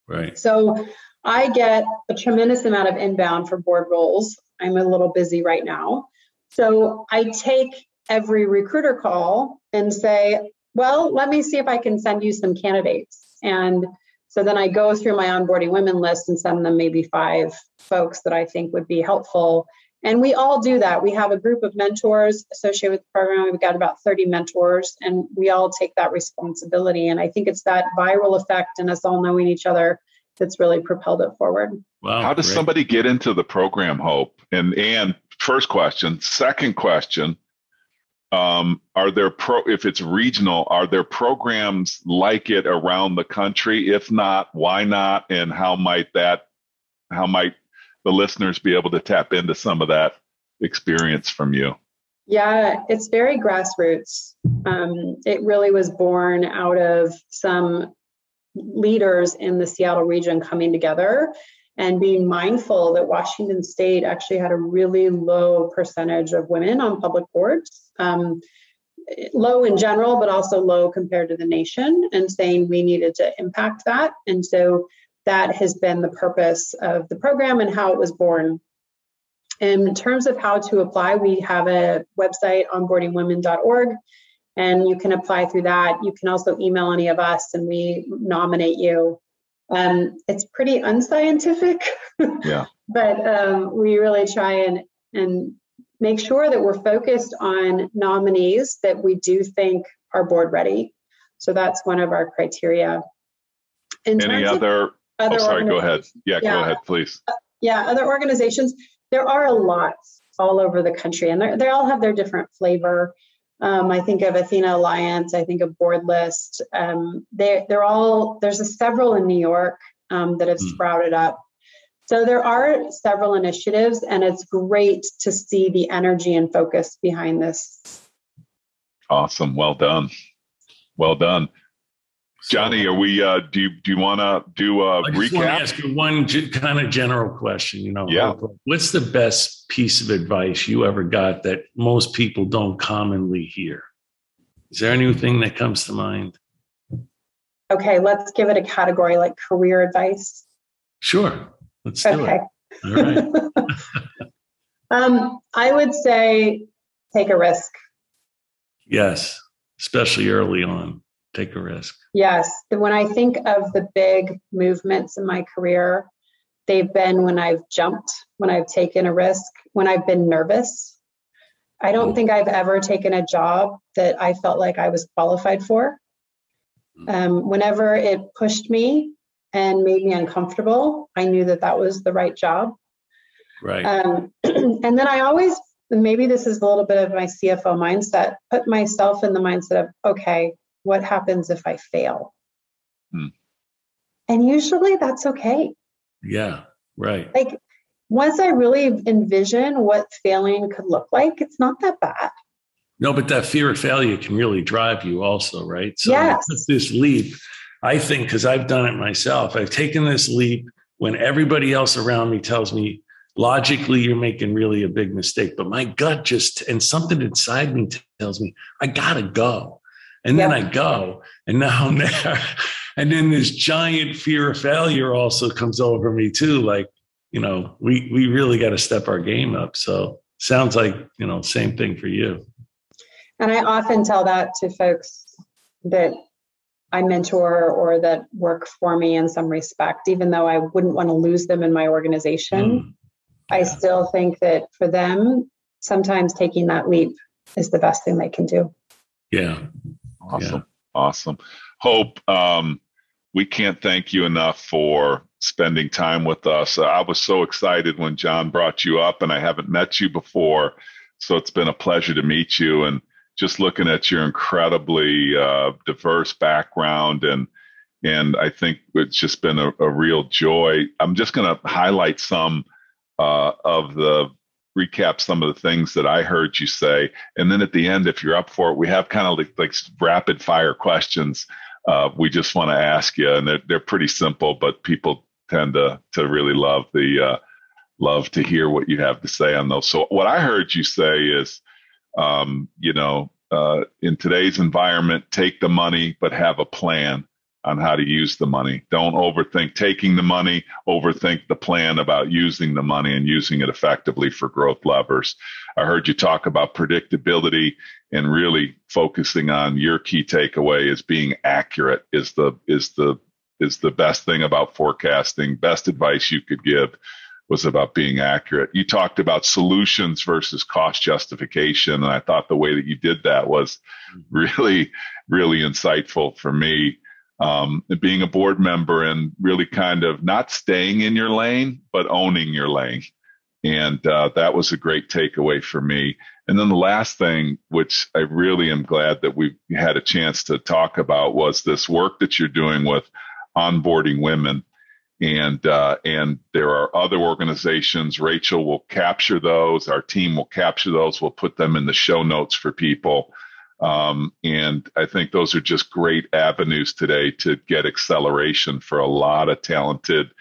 Right. So I get a tremendous amount of inbound for board roles. I'm a little busy right now. So I take every recruiter call and say, well, let me see if I can send you some candidates. And so then I go through my onboarding women list and send them maybe five folks that I think would be helpful. And we all do that. We have a group of mentors associated with the program. We've got about 30 mentors, and we all take that responsibility. And I think it's that viral effect and us all knowing each other that's really propelled it forward. Wow, How does great. somebody get into the program, Hope? And and first question. Second question. Um, are there pro if it's regional, are there programs like it around the country? If not, why not? And how might that how might the listeners be able to tap into some of that experience from you? Yeah, it's very grassroots. Um, it really was born out of some leaders in the Seattle region coming together and being mindful that Washington State actually had a really low percentage of women on public boards. Um, low in general, but also low compared to the nation, and saying we needed to impact that. And so that has been the purpose of the program and how it was born. In terms of how to apply, we have a website, onboardingwomen.org, and you can apply through that. You can also email any of us and we nominate you. Um, it's pretty unscientific, yeah. but um, we really try and, and make sure that we're focused on nominees that we do think are board ready. So that's one of our criteria. In Any other other oh, sorry, go ahead. Yeah, yeah, go ahead, please. Uh, yeah, other organizations. There are a lot all over the country, and they all have their different flavor. Um, I think of Athena Alliance. I think of Boardlist. Um, they they're all there's a several in New York um, that have mm. sprouted up. So there are several initiatives, and it's great to see the energy and focus behind this. Awesome. Well done. Well done. Johnny, are we? Uh, do you do you want to do a I just recap? Want to ask you one kind of general question. You know, yeah. What's the best piece of advice you ever got that most people don't commonly hear? Is there anything that comes to mind? Okay, let's give it a category like career advice. Sure, let's do okay. it. All right. um, I would say take a risk. Yes, especially early on take a risk. Yes. When I think of the big movements in my career, they've been when I've jumped, when I've taken a risk, when I've been nervous. I don't think I've ever taken a job that I felt like I was qualified for. Hmm. Um, whenever it pushed me and made me uncomfortable, I knew that that was the right job. Right. Um, and then I always, maybe this is a little bit of my CFO mindset, put myself in the mindset of, okay, what happens if I fail? Hmm. And usually that's okay. Yeah, right. Like once I really envision what failing could look like, it's not that bad. No, but that fear of failure can really drive you also, right? So yes. this leap, I think, because I've done it myself, I've taken this leap when everybody else around me tells me logically you're making really a big mistake, but my gut just and something inside me tells me I gotta go. And then yep. I go, and now I'm there. And then this giant fear of failure also comes over me too. Like, you know, we we really got to step our game up. So sounds like, you know, same thing for you. And I often tell that to folks that I mentor or that work for me in some respect, even though I wouldn't want to lose them in my organization. Mm. I still think that for them, sometimes taking that leap is the best thing they can do. Yeah. Awesome. Yeah. Awesome. Hope, um, we can't thank you enough for spending time with us. I was so excited when John brought you up, and I haven't met you before. So it's been a pleasure to meet you. And just looking at your incredibly uh, diverse background and and I think it's just been a, a real joy. I'm just going to highlight some uh, of the recap some of the things that I heard you say, and then at the end, if you're up for it, we have kind of like, like rapid fire questions. Uh, we just want to ask you, and they're, they're pretty simple, but people tend to to really love the uh, love to hear what you have to say on those. So what I heard you say is, um, you know, uh, in today's environment, take the money, but have a plan on how to use the money. Don't overthink taking the money, overthink the plan about using the money and using it effectively for growth levers. I heard you talk about predictability and really focusing on your key takeaway is being accurate is the is the is the best thing about forecasting. Best advice you could give was about being accurate. You talked about solutions versus cost justification. And I thought the way that you did that was mm-hmm. really, really insightful for me. Um, being a board member and really kind of not staying in your lane, but owning your lane. And uh, that was a great takeaway for me. And then the last thing, which I really am glad that we had a chance to talk about, was this work that you're doing with onboarding women and uh, and there are other organizations. Rachel will capture those. Our team will capture those. We'll put them in the show notes for people. Um, and I think those are just great avenues today to get acceleration for a lot of talented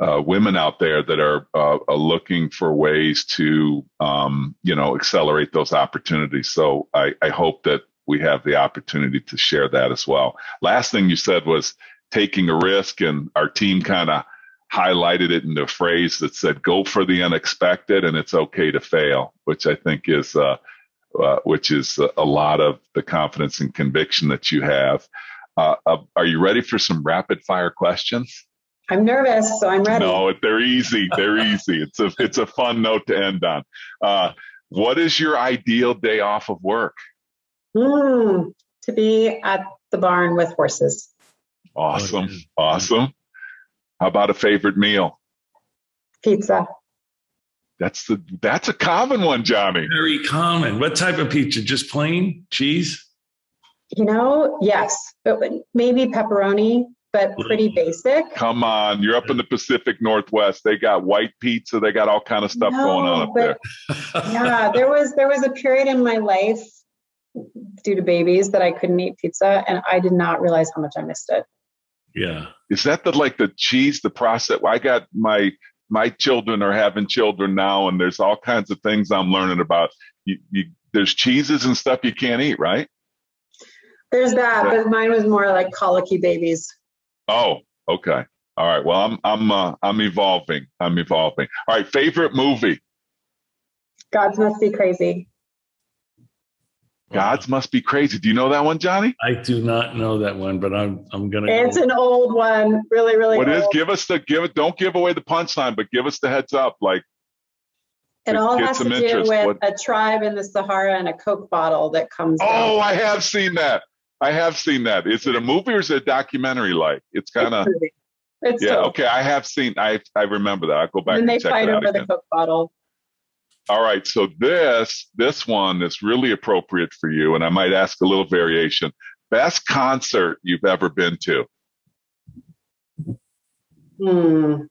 uh, women out there that are, uh, are looking for ways to, um, you know, accelerate those opportunities. So I, I hope that we have the opportunity to share that as well. Last thing you said was taking a risk, and our team kind of highlighted it in a phrase that said, "Go for the unexpected, and it's okay to fail," which I think is uh, uh, which is a lot of the confidence and conviction that you have. Uh, uh are you ready for some rapid fire questions? I'm nervous, so I'm ready. No, they're easy. They're easy. It's a it's a fun note to end on. Uh, what is your ideal day off of work? Mm, to be at the barn with horses. Awesome. Oh, awesome. How about a favorite meal? Pizza. That's the that's a common one, Johnny. Very common. What type of pizza? Just plain cheese? You know, yes, but maybe pepperoni, but pretty mm-hmm. basic. Come on, you're up in the Pacific Northwest. They got white pizza. They got all kind of stuff no, going on up there. yeah, there was there was a period in my life due to babies that I couldn't eat pizza, and I did not realize how much I missed it. Yeah. Is that the like the cheese, the process? I got my my children are having children now, and there's all kinds of things I'm learning about. You, you, there's cheeses and stuff you can't eat, right? There's that, but mine was more like colicky babies. Oh, okay. All right. Well, I'm I'm uh, I'm evolving. I'm evolving. All right. Favorite movie? Gods must be crazy. Gods must be crazy. Do you know that one, Johnny? I do not know that one, but I'm I'm gonna. It's go. an old one, really, really. What old. is? Give us the give it. Don't give away the punchline, but give us the heads up. Like it all has to do interest. with what? a tribe in the Sahara and a Coke bottle that comes. Oh, I have seen that. I have seen that. Is it a movie or is it a documentary? Like it's kind of. It's yeah. Okay, I have seen. I I remember that. I'll go back. And, and they fight over again. the Coke bottle. All right, so this this one is really appropriate for you, and I might ask a little variation. Best concert you've ever been to? Hmm.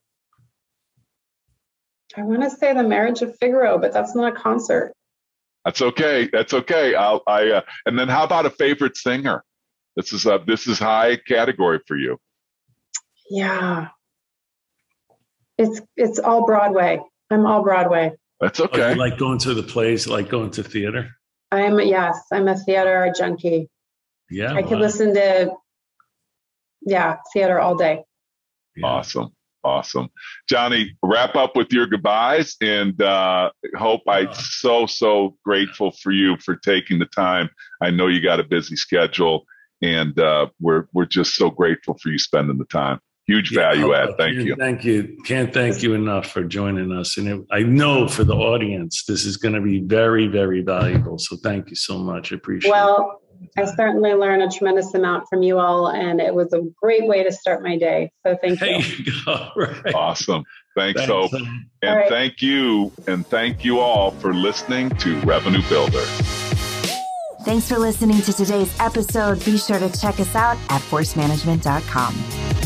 I want to say the Marriage of Figaro, but that's not a concert. That's okay. That's okay. I'll, I uh, and then how about a favorite singer? This is a this is high category for you. Yeah. It's it's all Broadway. I'm all Broadway. That's okay. Oh, like going to the plays, like going to theater? I'm yes, I'm a theater junkie. Yeah. I wow. could listen to yeah, theater all day. Yeah. Awesome. Awesome. Johnny, wrap up with your goodbyes and uh, hope I uh, so, so grateful for you for taking the time. I know you got a busy schedule and uh, we're, we're just so grateful for you spending the time huge value yeah, add. Thank you. Thank you. Can't thank you enough for joining us. And it, I know for the audience, this is going to be very, very valuable. So thank you so much. I appreciate well, it. Well, I certainly learned a tremendous amount from you all, and it was a great way to start my day. So thank There you. you go. Right. Awesome. Thanks, Thanks, Hope. um, And All right. thank you. And thank you all for listening to Revenue Builder. Thanks for listening to today's episode. Be sure to check us out at forcemanagement.com.